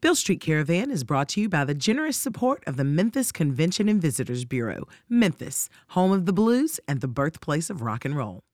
Beale Street Caravan is brought to you by the generous support of the Memphis Convention and Visitors Bureau. Memphis, home of the blues and the birthplace of rock and roll.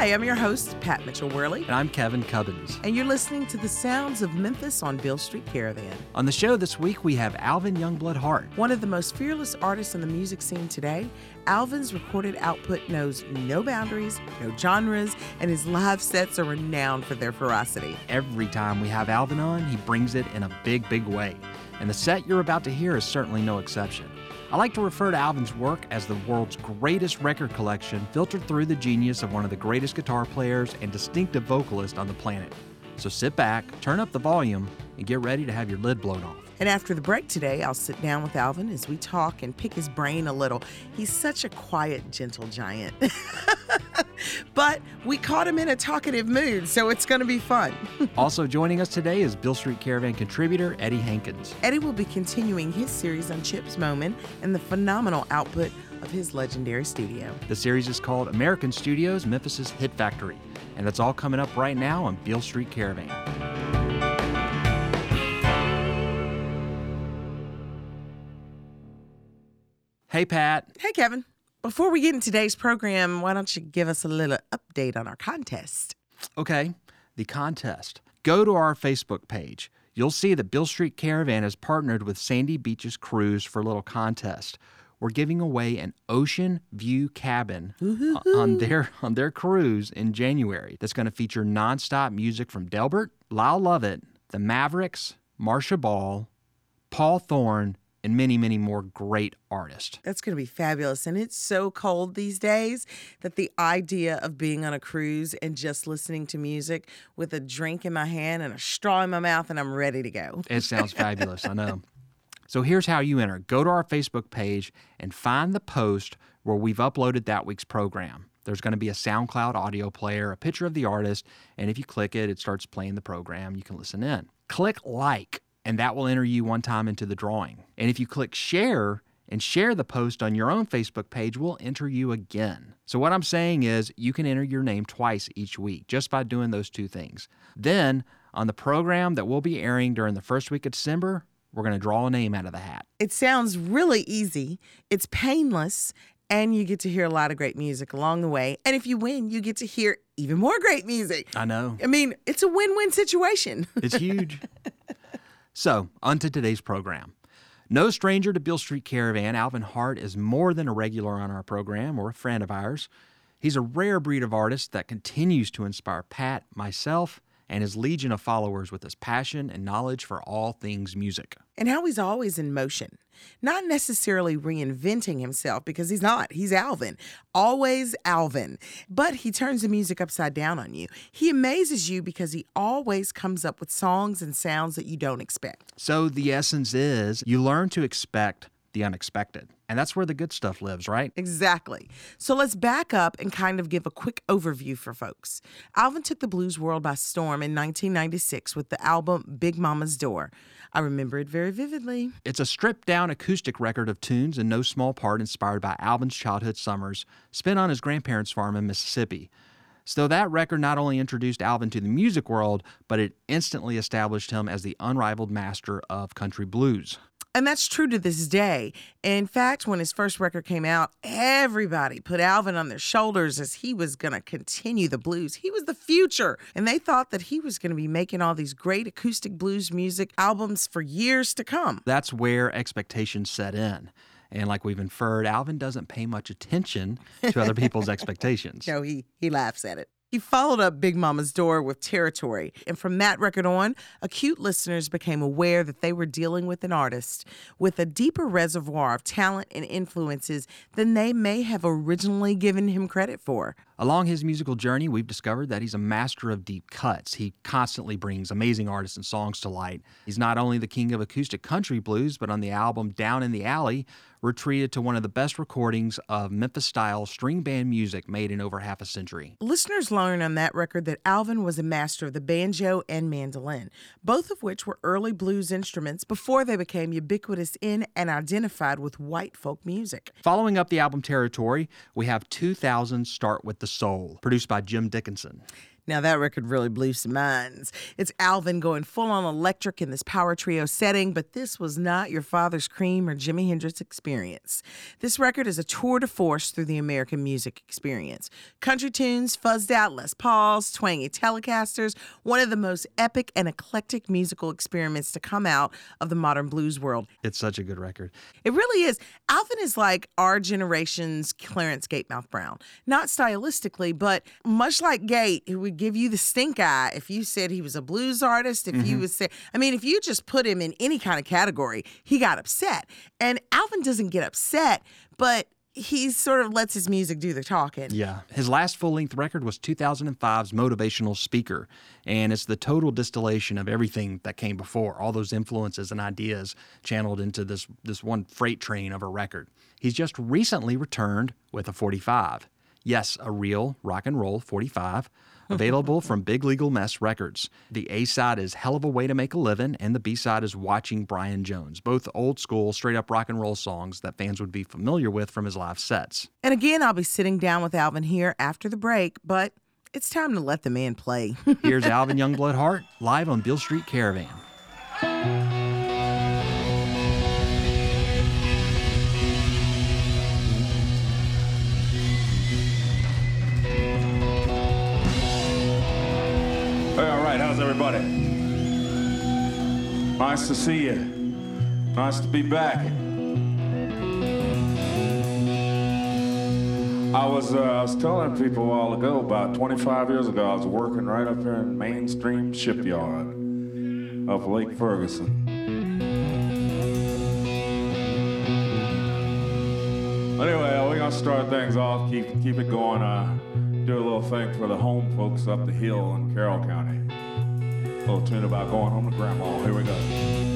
Hi, I'm your host, Pat Mitchell Worley, And I'm Kevin Cubbins. and you're listening to the sounds of Memphis on Beale Street Caravan. On the show this week, we have Alvin Youngblood Hart. One of the most fearless artists in the music scene today, Alvin's recorded output knows no boundaries, no genres, and his live sets are renowned for their ferocity. Every time we have Alvin on, he brings it in a big, big way. And the set you're about to hear is certainly no exception. I like to refer to Alvin's work as the world's greatest record collection, filtered through the genius of one of the greatest guitar players and distinctive vocalist on the planet. So sit back, turn up the volume, and get ready to have your lid blown off. And after the break today, I'll sit down with Alvin as we talk and pick his brain a little. He's such a quiet, gentle giant. but we caught him in a talkative mood, so it's going to be fun. Also joining us today is Beale Street Caravan contributor Eddie Hankins. Eddie will be continuing his series on Chips Moman and the phenomenal output of his legendary studio. The series is called American Studios Memphis's Hit Factory, and that's all coming up right now on Beale Street Caravan. Hey, Pat. Hey, Kevin. Before we get in today's program, why don't you give us a little update on our contest? Okay, the contest. Go to our Facebook page. You'll see that Beale Street Caravan has partnered with Sandy Beaches Cruise for a little contest. We're giving away an ocean view cabin uh, o- on their on their cruise in January. That's going to feature nonstop music from Delbert, Lyle Lovett, the Mavericks, Marcia Ball, Paul Thorn, and many, many more great artists. That's going to be fabulous. And it's so cold these days that the idea of being on a cruise and just listening to music with a drink in my hand and a straw in my mouth, and I'm ready to go. It sounds fabulous, I know. So here's how you enter go to our Facebook page and find the post where we've uploaded that week's program. There's going to be a SoundCloud audio player, a picture of the artist, and if you click it, it starts playing the program. You can listen in. Click like, and that will enter you one time into the drawing. And if you click share, and share the post on your own Facebook page, we'll enter you again. So, what I'm saying is, you can enter your name twice each week just by doing those two things. Then, on the program that we'll be airing during the first week of December, we're going to draw a name out of the hat. It sounds really easy, it's painless, and you get to hear a lot of great music along the way. And if you win, you get to hear even more great music. I know. I mean, it's a win win situation. It's huge. so, on to today's program. No stranger to Beale Street Caravan, Alvin Hart is more than a regular on our program or a friend of ours. He's a rare breed of artist that continues to inspire Pat, myself, and his legion of followers with his passion and knowledge for all things music. and how he's always in motion, not necessarily reinventing himself because he's not. He's Alvin, always Alvin. But he turns the music upside down on you. He amazes you because he always comes up with songs and sounds that you don't expect. So, the essence is you learn to expect the unexpected. And that's where the good stuff lives, right? Exactly. So let's back up and kind of give a quick overview for folks. Alvin took the blues world by storm in 1996 with the album Big Mama's Door. I remember it very vividly. It's a stripped down acoustic record of tunes in no small part inspired by Alvin's childhood summers spent on his grandparents' farm in Mississippi. So that record not only introduced Alvin to the music world, but it instantly established him as the unrivaled master of country blues. And that's true to this day. In fact, when his first record came out, everybody put Alvin on their shoulders as he was going to continue the blues. He was the future. And they thought that he was going to be making all these great acoustic blues music albums for years to come. That's where expectations set in. And like we've inferred, Alvin doesn't pay much attention to other people's expectations. No, he, he laughs at it. He followed up Big Mama's Door with Territory, and from that record on, acute listeners became aware that they were dealing with an artist with a deeper reservoir of talent and influences than they may have originally given him credit for. Along his musical journey, we've discovered that he's a master of deep cuts. He constantly brings amazing artists and songs to light. He's not only the king of acoustic country blues, but on the album Down in the Alley, we're treated to one of the best recordings of Memphis style string band music made in over half a century. Listeners learn on that record that Alvin was a master of the banjo and mandolin, both of which were early blues instruments before they became ubiquitous in and identified with white folk music. Following up the album Territory, we have 2000 Start with the Soul, produced by Jim Dickinson. Now, that record really blew some minds. It's Alvin going full on electric in this power trio setting, but this was not your father's cream or Jimi Hendrix experience. This record is a tour de force through the American music experience. Country tunes, fuzzed out Les Pauls, twangy Telecasters, one of the most epic and eclectic musical experiments to come out of the modern blues world. It's such a good record. It really is. Alvin is like our generation's Clarence Gatemouth Brown. Not stylistically, but much like Gate, who would give you the stink eye if you said he was a blues artist. If you mm-hmm. would say, I mean, if you just put him in any kind of category, he got upset. And Alvin doesn't get upset, but he sort of lets his music do the talking. Yeah. His last full length record was 2005's Motivational Speaker, and it's the total distillation of everything that came before, all those influences and ideas channeled into this, this one freight train of a record. He's just recently returned with a 45. Yes, a real rock and roll 45, available from Big Legal Mess Records. The A side is Hell of a Way to Make a Living, and the B side is Watching Brian Jones, both old school, straight up rock and roll songs that fans would be familiar with from his live sets. And again, I'll be sitting down with Alvin here after the break, but it's time to let the man play. Here's Alvin Youngblood Hart live on Beale Street Caravan. Hey, all right, how's everybody? Nice to see you. Nice to be back. I was, uh, I was telling people a while ago, about 25 years ago, I was working right up here in Mainstream Shipyard of Lake Ferguson. Anyway, we're gonna start things off, keep, keep it going. Uh, do a little thing for the home folks up the hill in Carroll County. A little tune about going home to grandma. Here we go.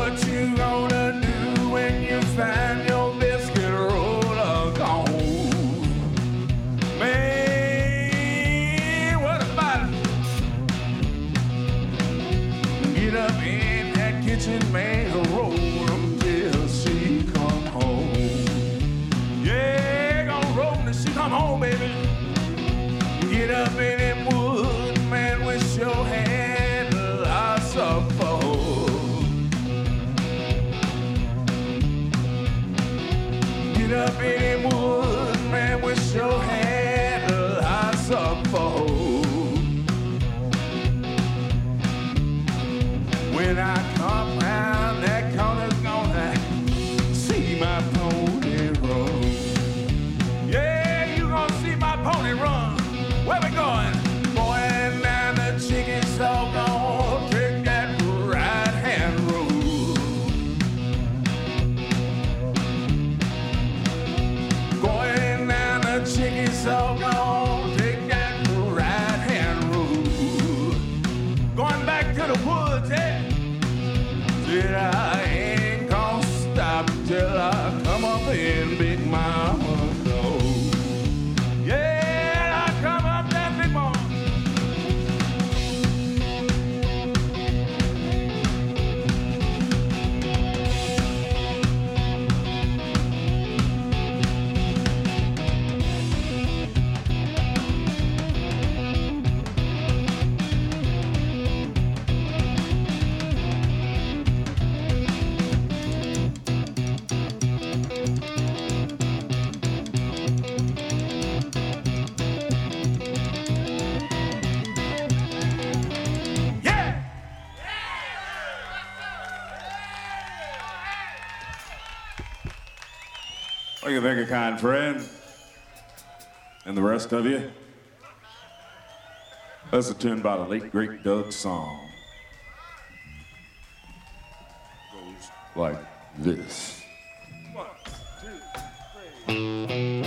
what you gonna do when you find you, thank you, kind friend. And the rest of you. That's a tune by the late great Doug Sahm. Goes like this. One, two, three.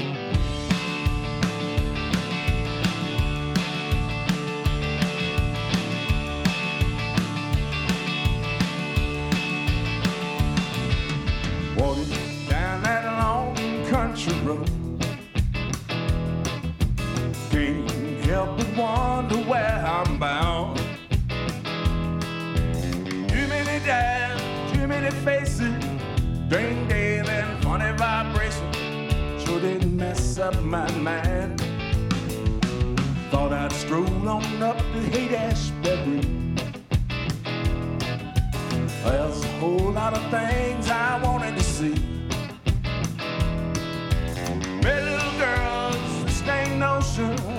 wonder where I'm bound. Too many dads, too many faces, drained in and funny vibrations. Sure did mess up my mind. Thought I'd stroll on up to Haight Ashbury. There's a whole lot of things I wanted to see. Met little girls, this ain't no sure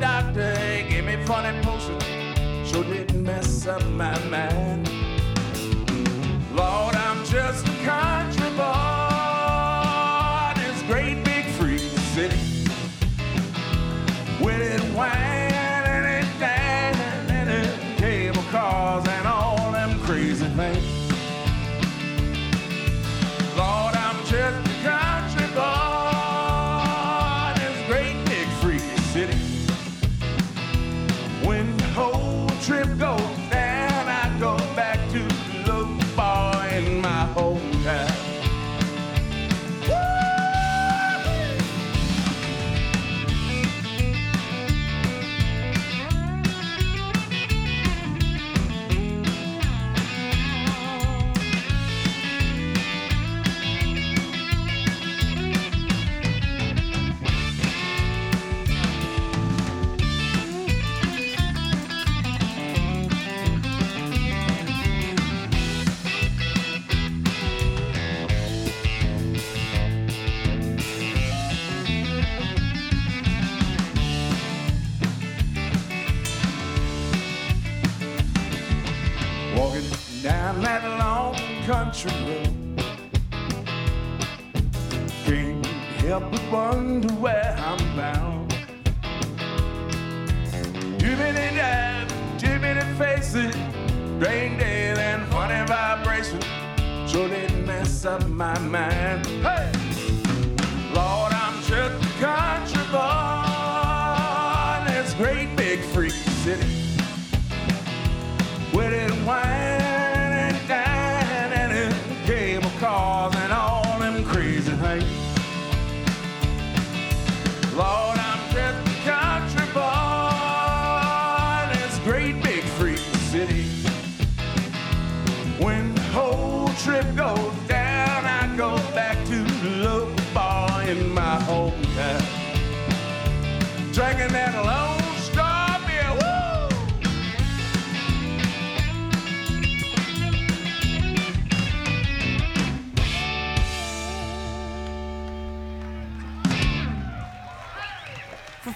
doctor gave me funny potion, sure didn't mess up my mind.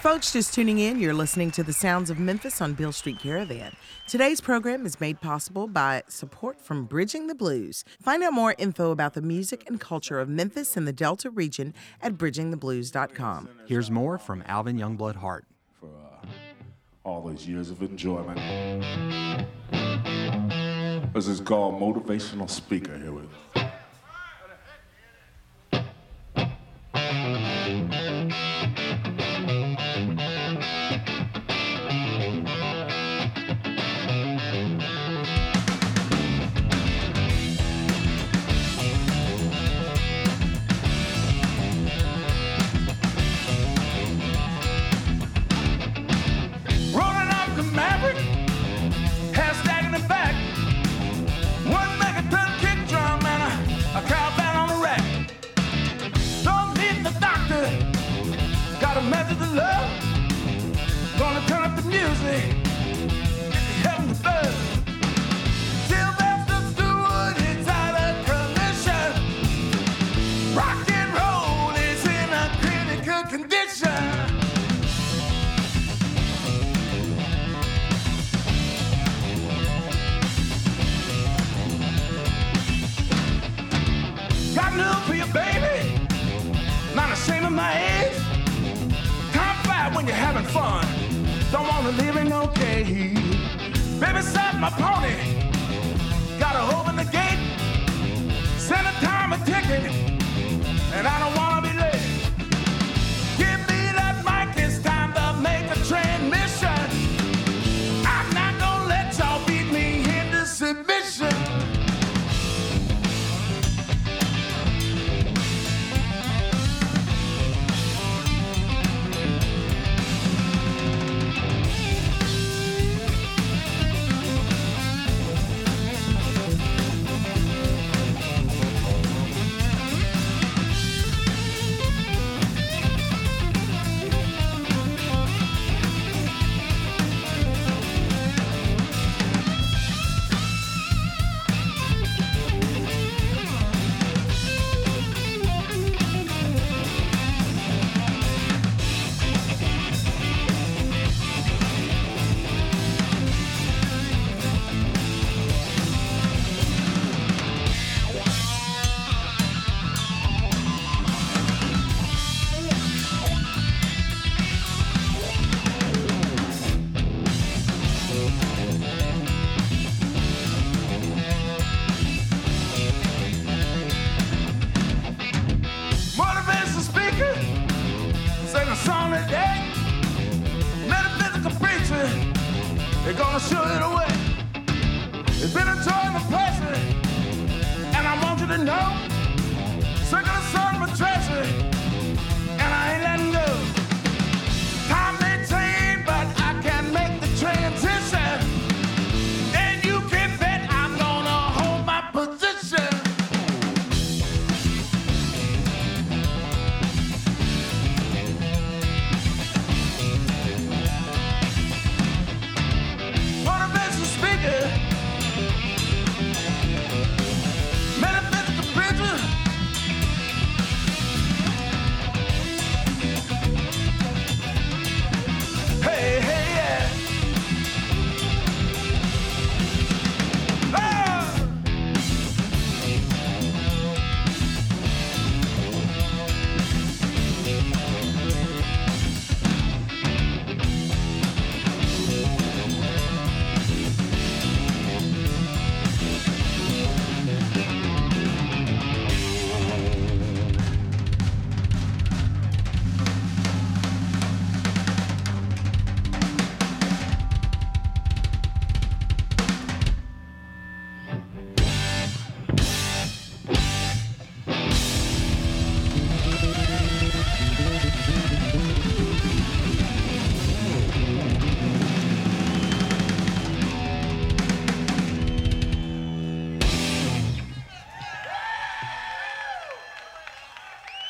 folks just tuning in, you're listening to the sounds of Memphis on Beale Street Caravan. Today's program is made possible by support from Bridging the Blues. Find out more info about the music and culture of Memphis and the Delta region at bridgingtheblues.com. Here's more from Alvin Youngblood Hart. For uh, all those years of enjoyment. This is called Motivational Speaker here with. fun. Don't wanna live in no cage. Baby, Set my pony. Got a hole in the gate.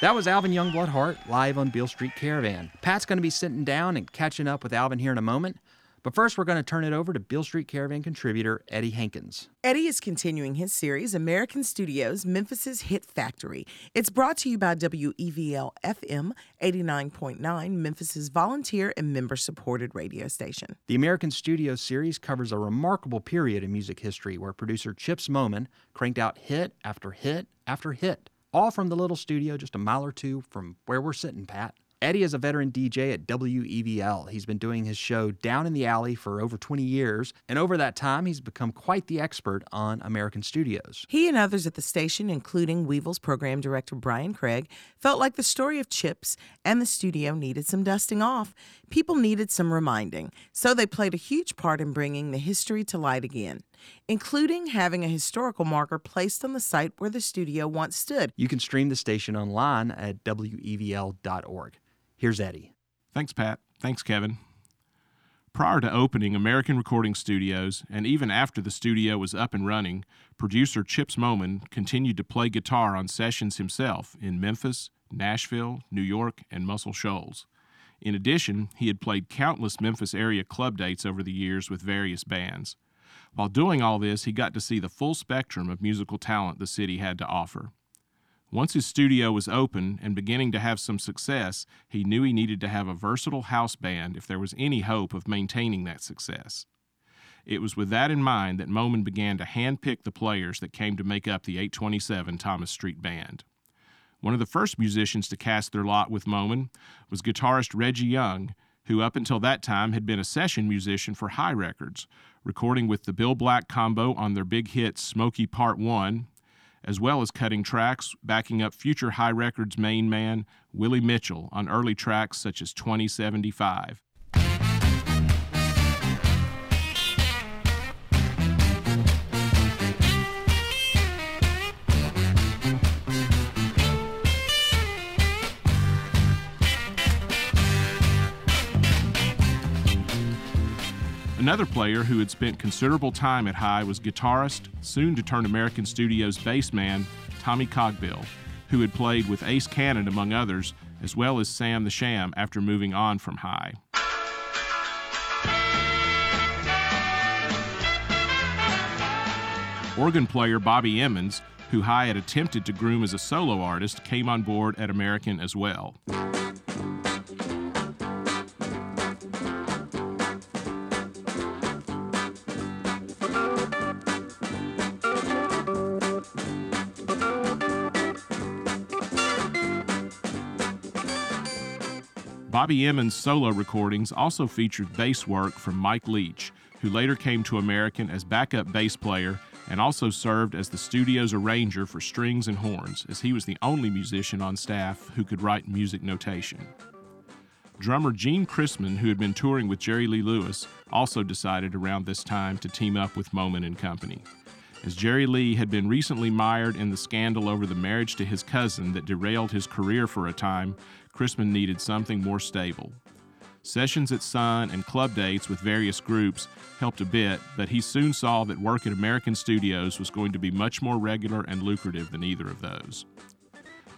That was Alvin Youngblood Hart live on Beale Street Caravan. Pat's going to be sitting down and catching up with Alvin here in a moment. But first, we're going to turn it over to Beale Street Caravan contributor Eddie Hankins. Eddie is continuing his series, American Studios Memphis's Hit Factory. It's brought to you by WEVL FM 89.9, Memphis's volunteer and member supported radio station. The American Studios series covers a remarkable period in music history where producer Chips Moman cranked out hit after hit after hit, all from the little studio just a mile or two from where we're sitting, Pat. Eddie is a veteran DJ at WEVL. He's been doing his show down in the alley for over 20 years, and over that time, he's become quite the expert on American studios. He and others at the station, including Weevil's program director Brian Craig, felt like the story of Chips and the studio needed some dusting off. People needed some reminding, so they played a huge part in bringing the history to light again including having a historical marker placed on the site where the studio once stood. You can stream the station online at wevl.org. Here's Eddie. Thanks, Pat. Thanks, Kevin. Prior to opening American Recording Studios, and even after the studio was up and running, producer Chips Moman continued to play guitar on sessions himself in Memphis, Nashville, New York, and Muscle Shoals. In addition, he had played countless Memphis area club dates over the years with various bands. While doing all this, he got to see the full spectrum of musical talent the city had to offer. Once his studio was open and beginning to have some success, he knew he needed to have a versatile house band if there was any hope of maintaining that success. It was with that in mind that Moman began to handpick the players that came to make up the 827 Thomas Street Band. One of the first musicians to cast their lot with Moman was guitarist Reggie Young, who up until that time had been a session musician for Hi Records, recording with the Bill Black combo on their big hit Smokey Part 1 as well as cutting tracks, backing up future Hi Records main man Willie Mitchell on early tracks such as 2075. Another player who had spent considerable time at Hi was guitarist, soon to turn American Studios bassman, Tommy Cogbill, who had played with Ace Cannon among others, as well as Sam the Sham after moving on from Hi. Organ player Bobby Emmons, who Hi had attempted to groom as a solo artist, came on board at American as well. Bobby Emmons' solo recordings also featured bass work from Mike Leach, who later came to American as backup bass player and also served as the studio's arranger for strings and horns, as he was the only musician on staff who could write music notation. Drummer Gene Chrisman, who had been touring with Jerry Lee Lewis, also decided around this time to team up with Moman and Company. As Jerry Lee had been recently mired in the scandal over the marriage to his cousin that derailed his career for a time, Chrisman needed something more stable. Sessions at Sun and club dates with various groups helped a bit, but he soon saw that work at American studios was going to be much more regular and lucrative than either of those.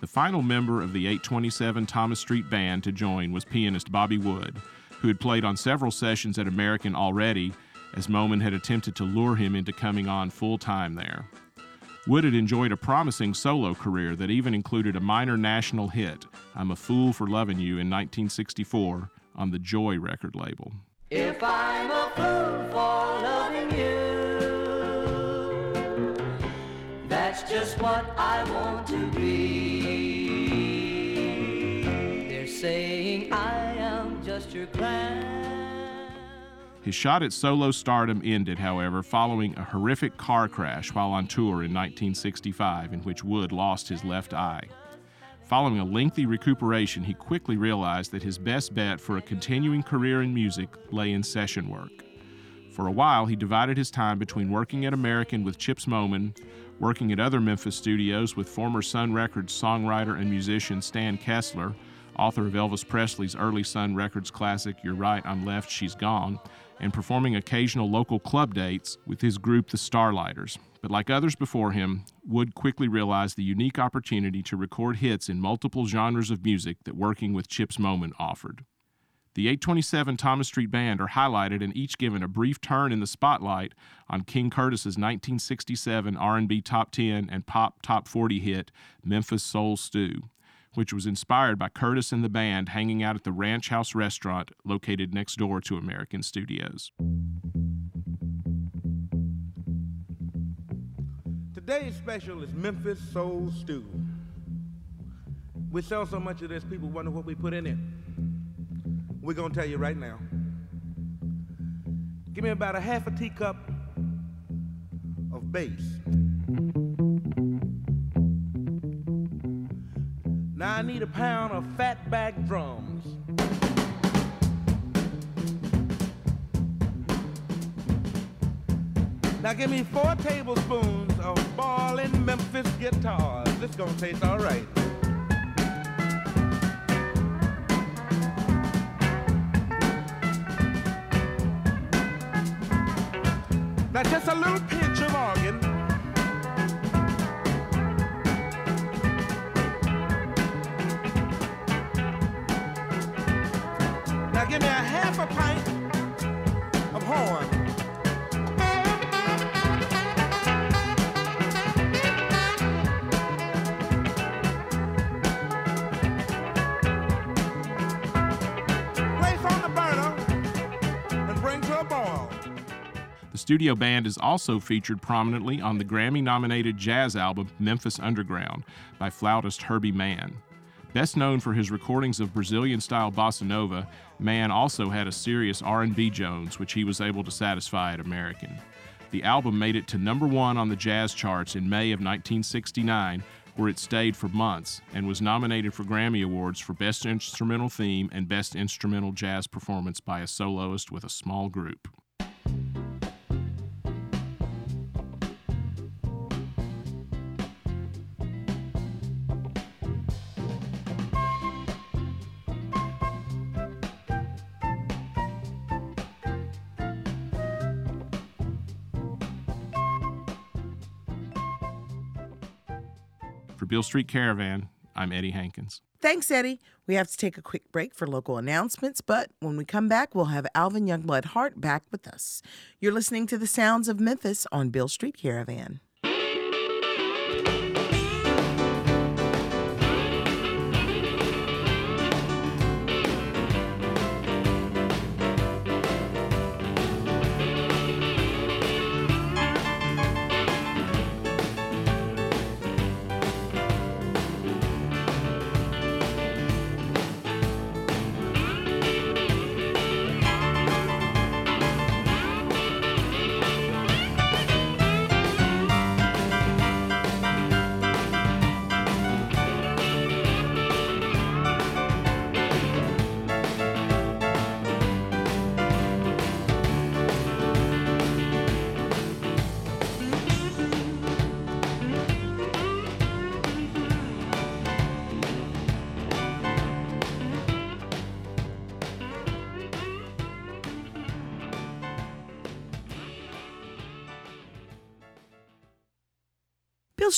The final member of the 827 Thomas Street Band to join was pianist Bobby Wood, who had played on several sessions at American already, as Moman had attempted to lure him into coming on full time there. Wood had enjoyed a promising solo career that even included a minor national hit, I'm a Fool for Loving You, in 1964 on the Joy record label. If I'm a fool for loving you, that's just what I want to be. They're saying I am just your clown. His shot at solo stardom ended, however, following a horrific car crash while on tour in 1965, in which Wood lost his left eye. Following a lengthy recuperation, he quickly realized that his best bet for a continuing career in music lay in session work. For a while, he divided his time between working at American with Chips Moman, working at other Memphis studios with former Sun Records songwriter and musician Stan Kesler, author of Elvis Presley's early Sun Records classic You're Right, I'm Left, She's Gone, and performing occasional local club dates with his group, the Starlighters. But like others before him, Wood quickly realized the unique opportunity to record hits in multiple genres of music that working with Chips Moman offered. The 827 Thomas Street Band are highlighted and each given a brief turn in the spotlight on King Curtis's 1967 R&B Top 10 and Pop Top 40 hit Memphis Soul Stew, which was inspired by Curtis and the band hanging out at the Ranch House restaurant located next door to American Studios. Today's special is Memphis Soul Stew. We sell so much of this, people wonder what we put in it. We're gonna tell you right now. Give me about a half a teacup of bass. Now I need a pound of fatback drums. Now give me four tablespoons of ballin' Memphis guitars. This gonna taste all right. Now just a little pinch of organ. Half a pint of horn. The studio band is also featured prominently on the Grammy nominated jazz album Memphis Underground by flautist Herbie Mann. Best known for his recordings of Brazilian-style bossa nova, Mann also had a serious R&B Jones which he was able to satisfy at American. The album made it to number 1 on the jazz charts in May of 1969 where it stayed for months and was nominated for Grammy Awards for Best Instrumental Theme and Best Instrumental Jazz Performance by a Soloist with a Small Group. Beale Street Caravan, I'm Eddie Hankins. Thanks, Eddie. We have to take a quick break for local announcements, but when we come back, we'll have Alvin Youngblood Hart back with us. You're listening to the sounds of Memphis on Beale Street Caravan.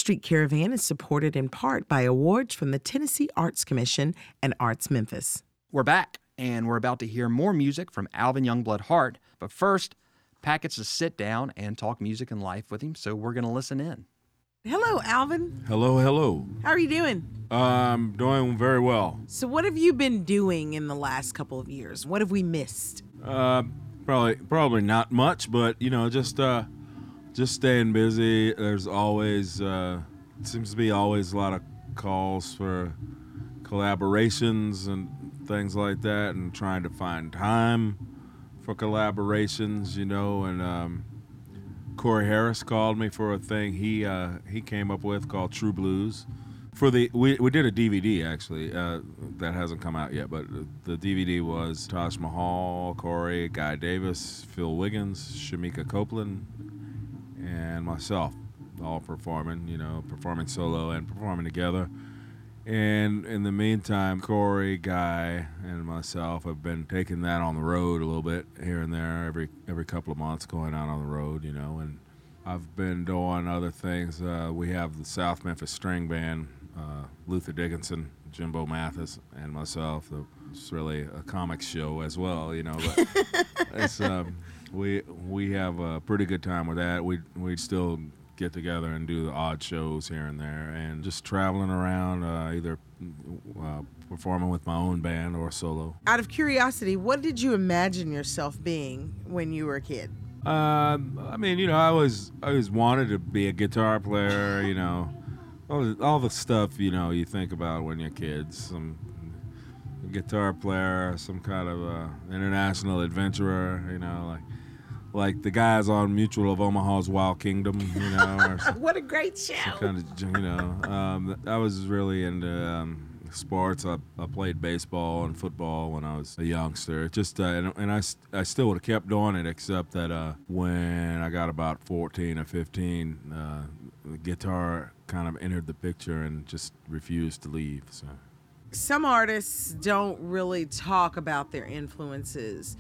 Street Caravan is supported in part by awards from the Tennessee Arts Commission and Arts Memphis. We're back, and we're about to hear more music from Alvin Youngblood Hart. But first, Packets to sit down and talk music and life with him, so we're going to listen in. Hello, Alvin. Hello, hello. How are you doing? I'm doing very well. So, what have you been doing in the last couple of years? What have we missed? Uh, probably, probably not much, but you know, just uh, just staying busy. There's always uh, seems to be always a lot of calls for collaborations and things like that, and trying to find time for collaborations. You know, and um, Corey Harris called me for a thing he uh, he came up with called True Blues. For the we, we did a DVD actually uh, that hasn't come out yet, but the DVD was Taj Mahal, Corey, Guy Davis, Phil Wiggins, Shemekia Copeland, and myself, all performing. You know, performing solo and performing together. And in the meantime, Corey, Guy, and myself have been taking that on the road a little bit here and there, every every couple of months, going out on the road, you know. And I've been doing other things. Uh, we have the South Memphis String Band, uh, Luther Dickinson, Jimbo Mathus, and myself. It's really a comic show as well, you know. But it's um, we we have a pretty good time with that. We we still get together and do the odd shows here and there, and just traveling around, uh, either uh, performing with my own band or solo. Out of curiosity, what did you imagine yourself being when you were a kid? Um, I mean, you know, I was I always wanted to be a guitar player. You know, all the, all the stuff you know you think about when you're kids. Some guitar player, some kind of uh, international adventurer. You know, like like the guys on Mutual of Omaha's Wild Kingdom, you know. Or some, What a great show! kind of, you know. Um, I was really into um, sports. I, I played baseball and football when I was a youngster. Just uh, and, and I, s- I still would have kept doing it, except that uh, when I got about 14 or 15, uh, the guitar kind of entered the picture and just refused to leave. So. Some artists don't really talk about their influences.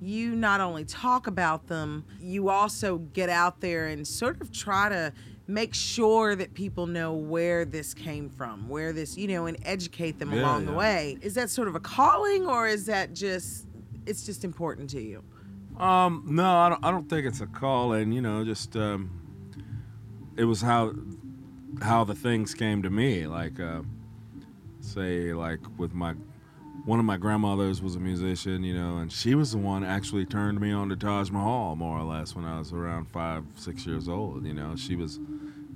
You not only talk about them, you also get out there and sort of try to make sure that people know where this came from, where this, you know, and educate them Yeah, along the way. Is that sort of a calling or is that just it's just important to you? Um, no, I don't. I don't think it's a call in. You know, just um, it was how how the things came to me. Like, uh, say, like with my one of my grandmothers was a musician, you know, and she was the one actually turned me on to Taj Mahal more or less when I was around five, six years old. You know, she was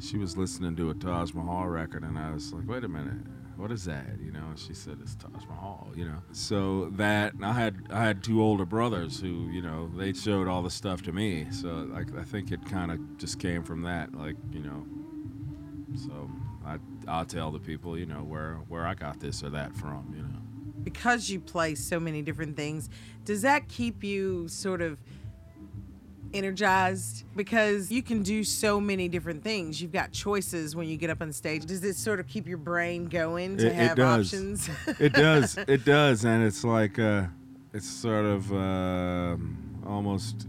she was listening to a Taj Mahal record, and I was like, wait a minute. What is that? You know, she said it's Taj Mahal. You know, so that I had I had two older brothers who you know they showed all the stuff to me. So I, I think it kind of just came from that, like you know. So I I'll tell the people you know where where I got this or that from. You know. Because you play so many different things, does that keep you sort of energized? Because you can do so many different things. You've got choices when you get up on stage. Does it sort of keep your brain going to It- it does. options? it does. It does, and it's like uh, it's sort of um almost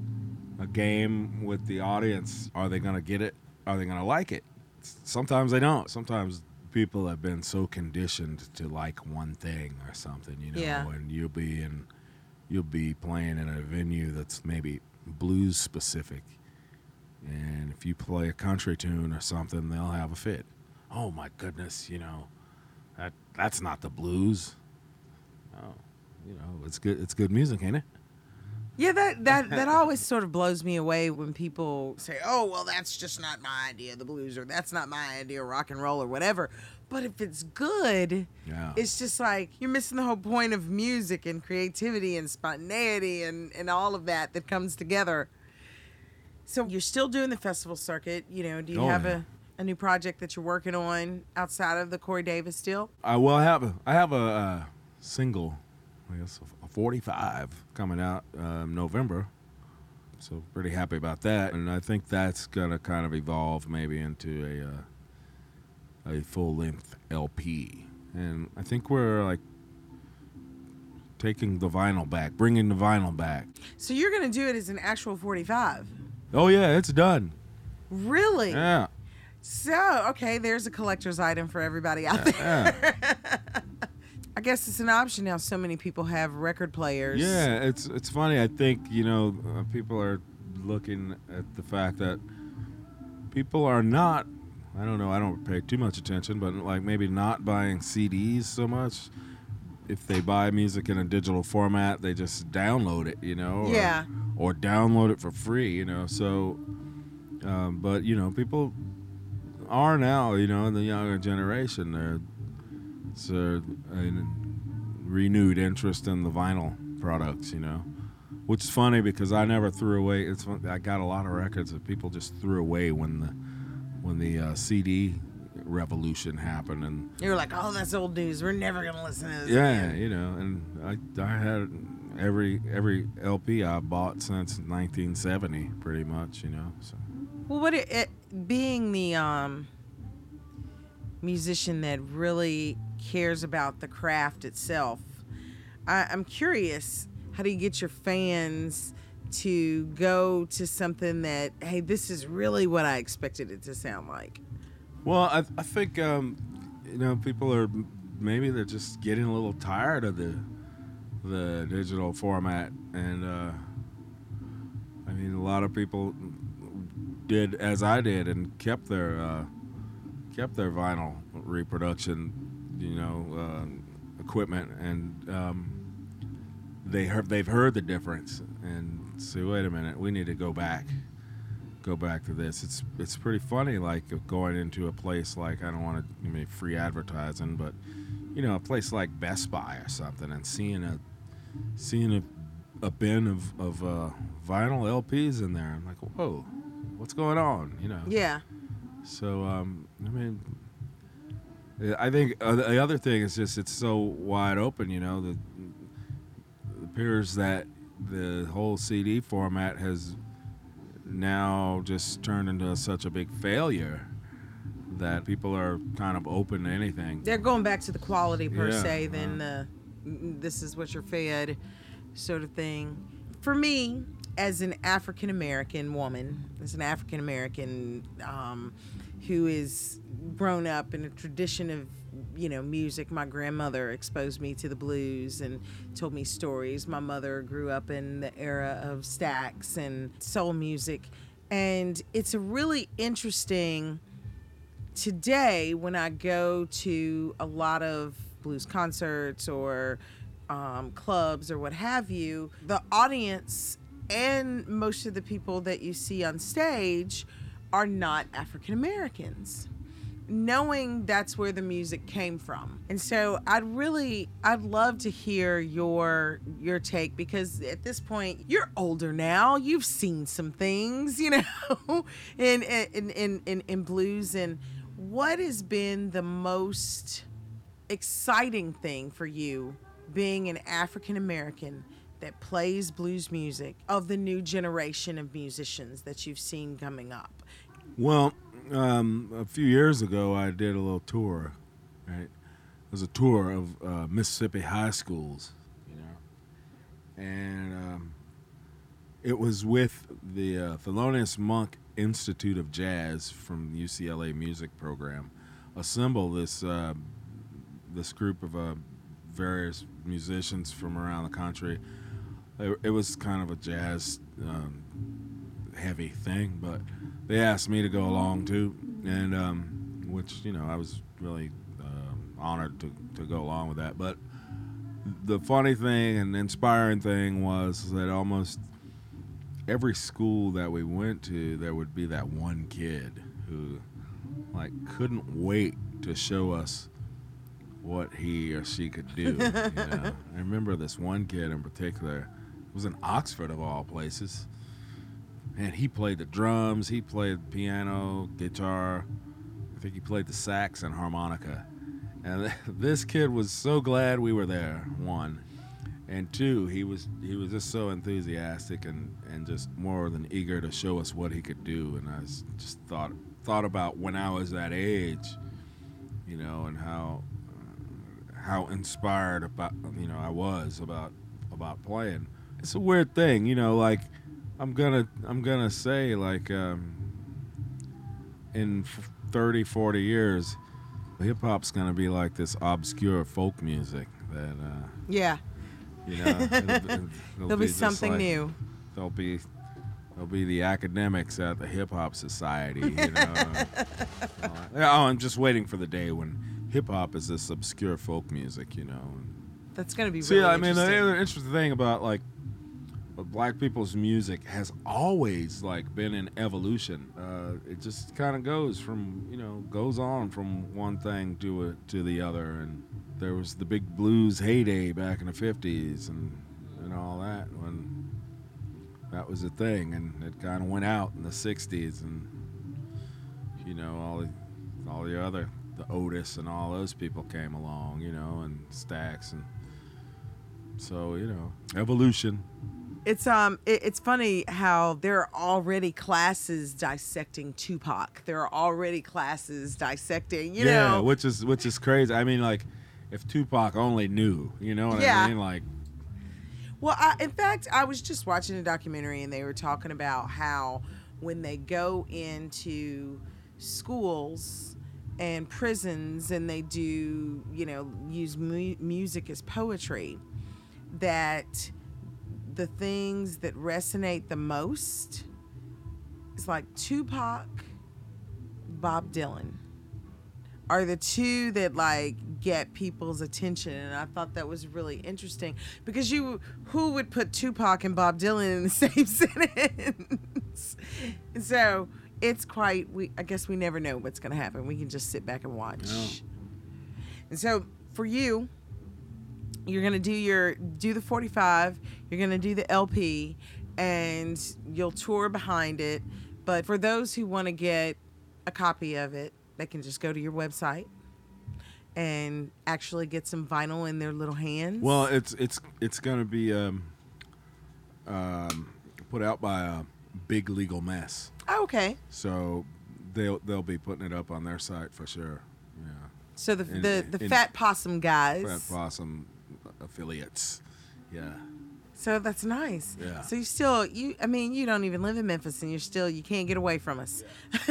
a game with the audience. Are they gonna get it? Are they gonna like it? Sometimes they don't. Sometimes people have been so conditioned to like one thing or something, you know, Yeah. and you'll be in, you'll be playing in a venue that's maybe blues specific, and if you play a country tune or something, they'll have a fit. Oh my goodness, you know, that that's not the blues. Oh, you know, it's good. It's good music, ain't it? Yeah, that, that, that always sort of blows me away when people say, oh, well, that's just not my idea of the blues, or that's not my idea of rock and roll, or whatever. But if it's good, Yeah. it's just like you're missing the whole point of music and creativity and spontaneity and, and all of that that comes together. So you're still doing the festival circuit. You know, do you Oh, have yeah. a, a new project that you're working on outside of the Corey Davis deal? I well, I have a I have a uh, single, I guess 45 coming out um, November. So pretty happy about that, and I think that's gonna kind of evolve maybe into a uh, a full length LP, and I think we're like taking the vinyl back, bringing the vinyl back. So you're going to do it as an actual 45. Oh yeah, it's done. Really? Yeah, So, okay, there's a collector's item for everybody out there. yeah. I guess it's an option now. So many people have record players. Yeah, it's it's funny. I think you know uh, people are looking at the fact that people are not. I don't know. I don't pay too much attention, but like maybe not buying CDs so much. If they buy music in a digital format, they just download it, you know. Or, Yeah. Or download it for free, you know. So, um, but you know, people are now, you know, in the younger generation, they're it's a, a renewed interest in the vinyl products, you know. Which is funny because I never threw away. It's I got a lot of records that people just threw away when the when the uh, CD revolution happened, and you were like, oh, that's old news. We're never going to listen to this. yeah, again." you know, and I I had every every LP I bought since 1970, pretty much, you know. So Well, what it, it being the um, musician that really cares about the craft itself. I, I'm curious, how do you get your fans to go to something that, hey, this is really what I expected it to sound like? Well, I, I think um, you know people are maybe they're just getting a little tired of the the digital format, and uh, I mean a lot of people did as I did and kept their uh, kept their vinyl reproduction, you know, uh, equipment, and um, they heard they've heard the difference and say, wait a minute, we need to go back go back to this. It's it's pretty funny, like going into a place like I don't want to I mean free advertising, but you know a place like Best Buy or something, and seeing a seeing a, a bin of of uh, vinyl LPs in there. I'm like, whoa, what's going on? You know? Yeah. So um, I mean, I think uh, the other thing is just it's so wide open. You know, the it appears that the whole CD format has now just turned into such a big failure that people are kind of open to anything. They're going back to the quality per Yeah, se than uh, this is what you're fed sort of thing. For me, as an African American woman, as an African American um, who is grown up in a tradition of you know music. My grandmother exposed me to the blues and told me stories. My mother grew up in the era of Stax and soul music. And it's a really interesting today when I go to a lot of blues concerts or um, clubs or what have you, the audience and most of the people that you see on stage are not African Americans. Knowing that's where the music came from. And so I'd really I'd love to hear your your take because at this point you're older now. You've seen some things, you know, in in in in, in blues and what has been the most exciting thing for you being an African American that plays blues music of the new generation of musicians that you've seen coming up? Well, um, a few years ago, I did a little tour. Right, it was a tour of uh, Mississippi high schools, you know, and um, it was with the uh, Thelonious Monk Institute of Jazz from UCLA music program. Assemble this uh, this group of uh, various musicians from around the country. It, it was kind of a jazz um, heavy thing, but they asked me to go along too, and um, which you know I was really um, honored to, to go along with that. But the funny thing and inspiring thing was that almost every school that we went to, there would be that one kid who like couldn't wait to show us what he or she could do. you know? I remember this one kid in particular. It was in Oxford of all places. And he played the drums, he played piano, guitar. I think he played the sax and harmonica. And this kid was so glad we were there. One, and two, he was he was just so enthusiastic and, and just more than eager to show us what he could do. And I just thought thought about when I was that age, you know, and how how inspired about you know I was about about playing. It's a weird thing, you know, like I'm gonna I'm gonna say like um, in f- 30, 40 years, hip hop's gonna be like this obscure folk music that uh, Yeah, you know it'll, it'll there'll be just something like- new. There'll be there'll be the academics at the hip hop society. You know, oh, I'm just waiting for the day when hip hop is this obscure folk music. You know. That's to be See, really I mean, the interesting thing about like what black people's music has always like been in evolution. Uh, it just kind of goes from you know goes on from one thing to a, to the other, and there was the big blues heyday back in the '50s and and all that when that was a thing, and it kind of went out in the '60s, and you know all the all the other the Otis and all those people came along, you know, and Stax and so you know evolution. It's um, it, it's funny how there are already classes dissecting Tupac. There are already classes dissecting, you yeah, know. which is which is crazy. I mean, like if Tupac only knew, you know what Yeah. I mean? Like, Well, I, in fact, I was just watching a documentary and they were talking about how when they go into schools and prisons and they do, you know, use mu- music as poetry, that the things that resonate the most is like Tupac, Bob Dylan are the two that like get people's attention and i thought that was really interesting because you who would put tupac and bob dylan in the same sentence? So it's quite we i guess we never know what's going to happen. We can just sit back and watch. No. and so for you you're going to do your do the 45 you're going to do the lp and you'll tour behind it. But for those who want to get a copy of it they can just go to your website and actually get some vinyl in their little hands. Well, it's it's it's gonna be um, um, put out by a big legal mess, oh, okay. So they'll they'll be putting it up on their site for sure. Yeah, so the the, the fat possum guys. Fat Possum affiliates. Yeah. so that's nice Yeah. so you still you i mean you don't even live in memphis and you're still you can't get away from us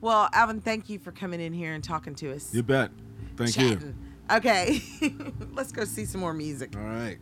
well alvin thank you for coming in here and talking to us You bet. Thank you. Okay, let's go see some more music. All right.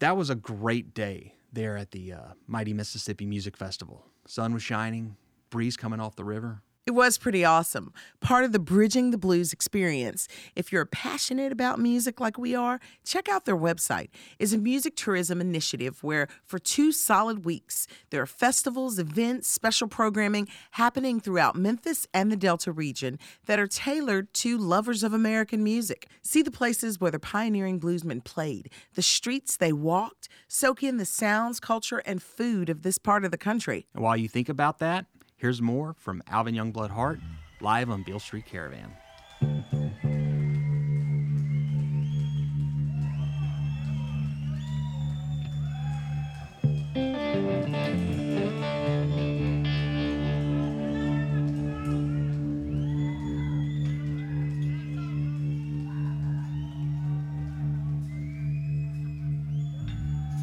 That was a great day there at the uh, Mighty Mississippi Music Festival. Sun was shining, breeze coming off the river. It was pretty awesome. Part of the Bridging the Blues experience. If you're passionate about music like we are, check out their website. It's a music tourism initiative where for two solid weeks there are festivals, events, special programming happening throughout Memphis and the Delta region that are tailored to lovers of American music. See the places where the pioneering bluesmen played, the streets they walked, soak in the sounds, culture, and food of this part of the country. While you think about that, here's more from Alvin Youngblood Hart live on Beale Street Caravan.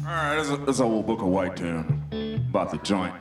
All right, this is, an old Bukka White tune about the joint.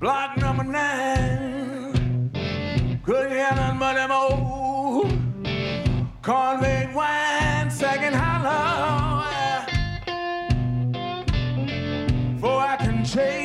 Block number nine. Couldn't hear nothing but them old convict wine second hollow. Before I can change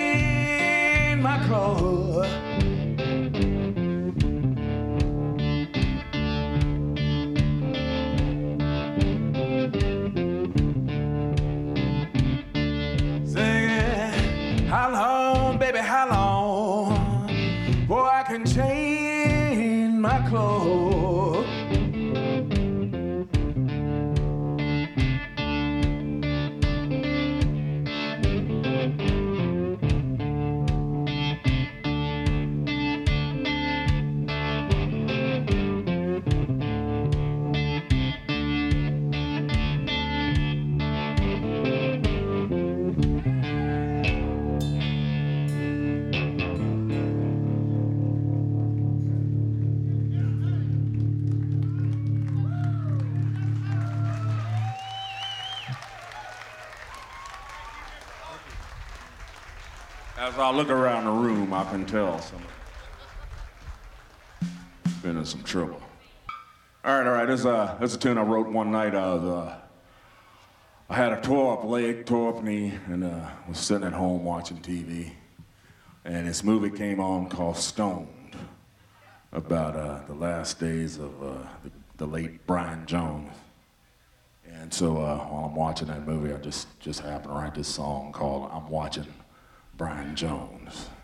I look around the room, I can tell some been in some trouble. All right, all right. This uh, this is a tune I wrote one night. I was, uh, I had a tore up leg, tore up knee, and uh, was sitting at home watching TV, and this movie came on called Stoned, about uh, the last days of uh, the, the late Brian Jones. And so uh, while I'm watching that movie, I just just happened to write this song called "I'm Watching Brian Jones."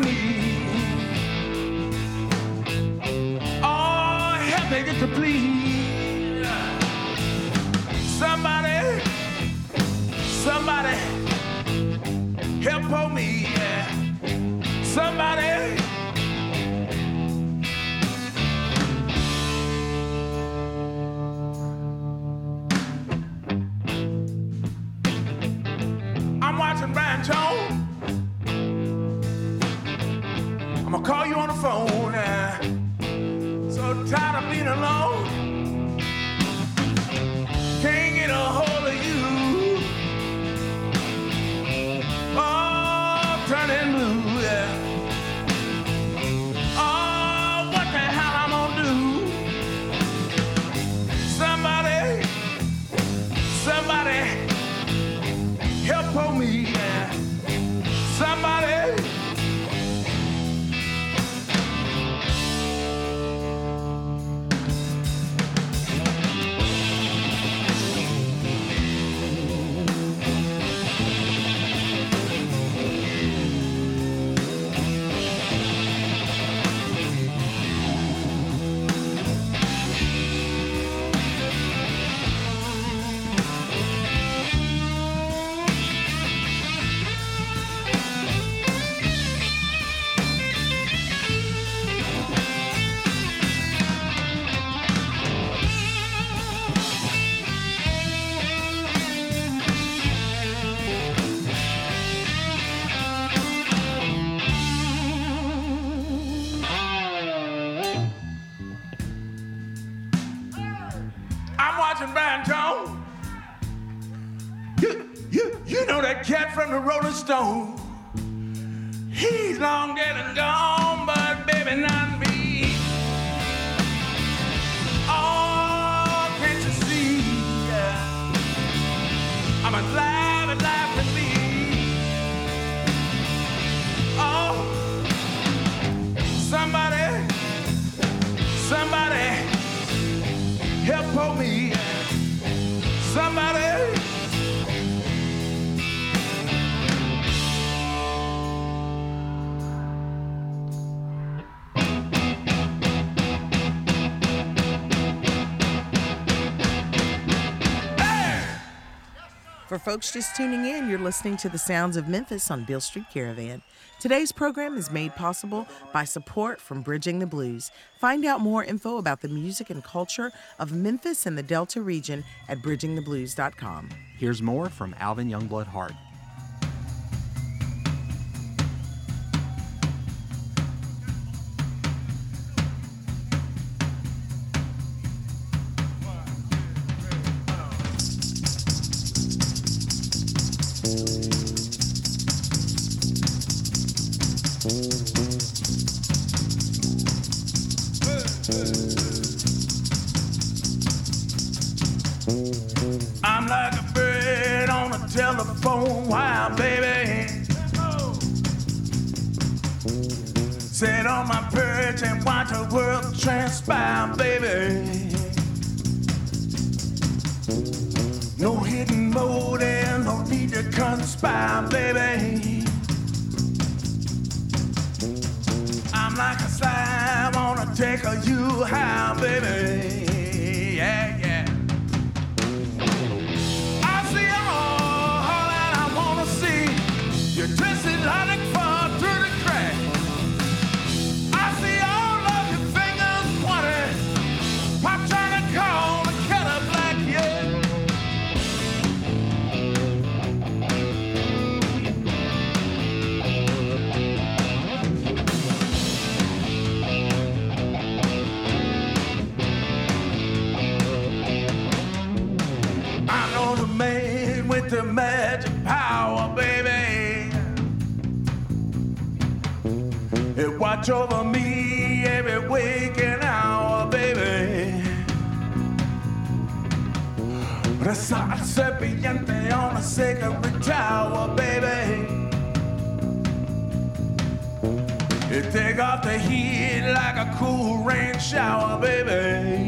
My tired of being alone. Folks just tuning in, you're listening to the sounds of Memphis on Beale Street Caravan. Today's program is made possible by support from Bridging the Blues. Find out more info about the music and culture of Memphis and the Delta region at bridgingtheblues.com. Here's more from Alvin Youngblood Hart. Sit on my perch and watch the world transpire, baby. No hidden motive, no need to conspire, baby. I'm like a slime on a take of you high, baby. Yeah, yeah. I see all that I wanna see. You're twisted like watch over me every waking hour, baby. Resa serpiente on a sacred tower, baby. It take off the heat like a cool rain shower, baby.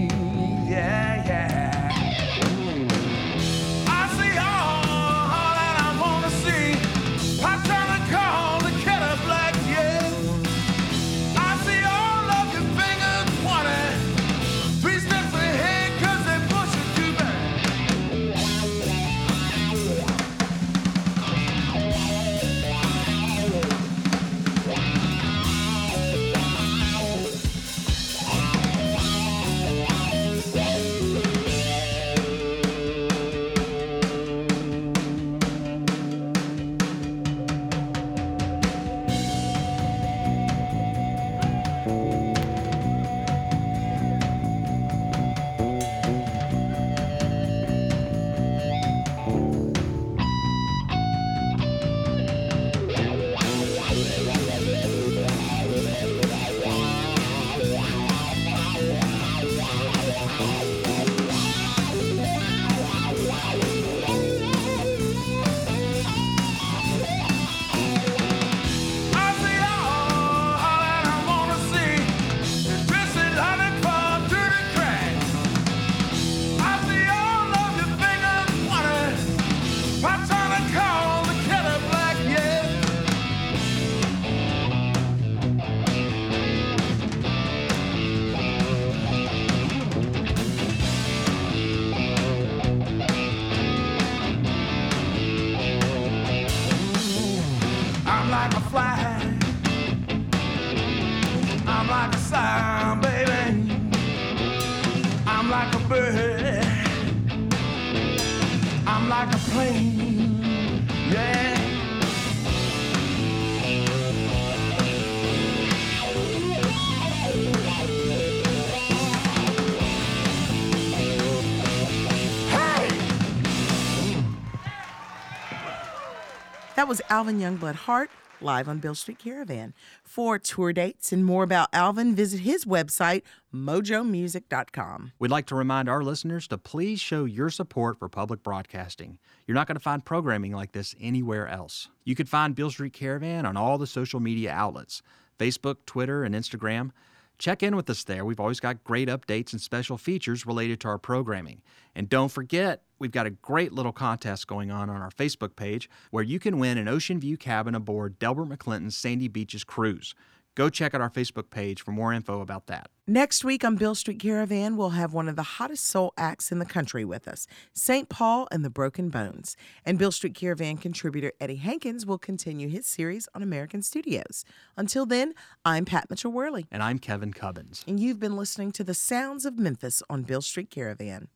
That was Alvin Youngblood Hart live on Beale Street Caravan. For tour dates and more about Alvin, visit his website, mojomusic.com. We'd like to remind our listeners to please show your support for public broadcasting. You're not going to find programming like this anywhere else. You could find Beale Street Caravan on all the social media outlets Facebook, Twitter, and Instagram. Check in with us there. We've always got great updates and special features related to our programming. And don't forget, we've got a great little contest going on on our Facebook page where you can win an ocean view cabin aboard Delbert McClinton's Sandy Beaches cruise. Go check out our Facebook page for more info about that. Next week on Beale Street Caravan, we'll have one of the hottest soul acts in the country with us, St. Paul and the Broken Bones. And Beale Street Caravan contributor Eddie Hankins will continue his series on American Studios. Until then, I'm Pat Mitchell Worley, And I'm Kevin Cubbins. and you've been listening to the sounds of Memphis on Beale Street Caravan.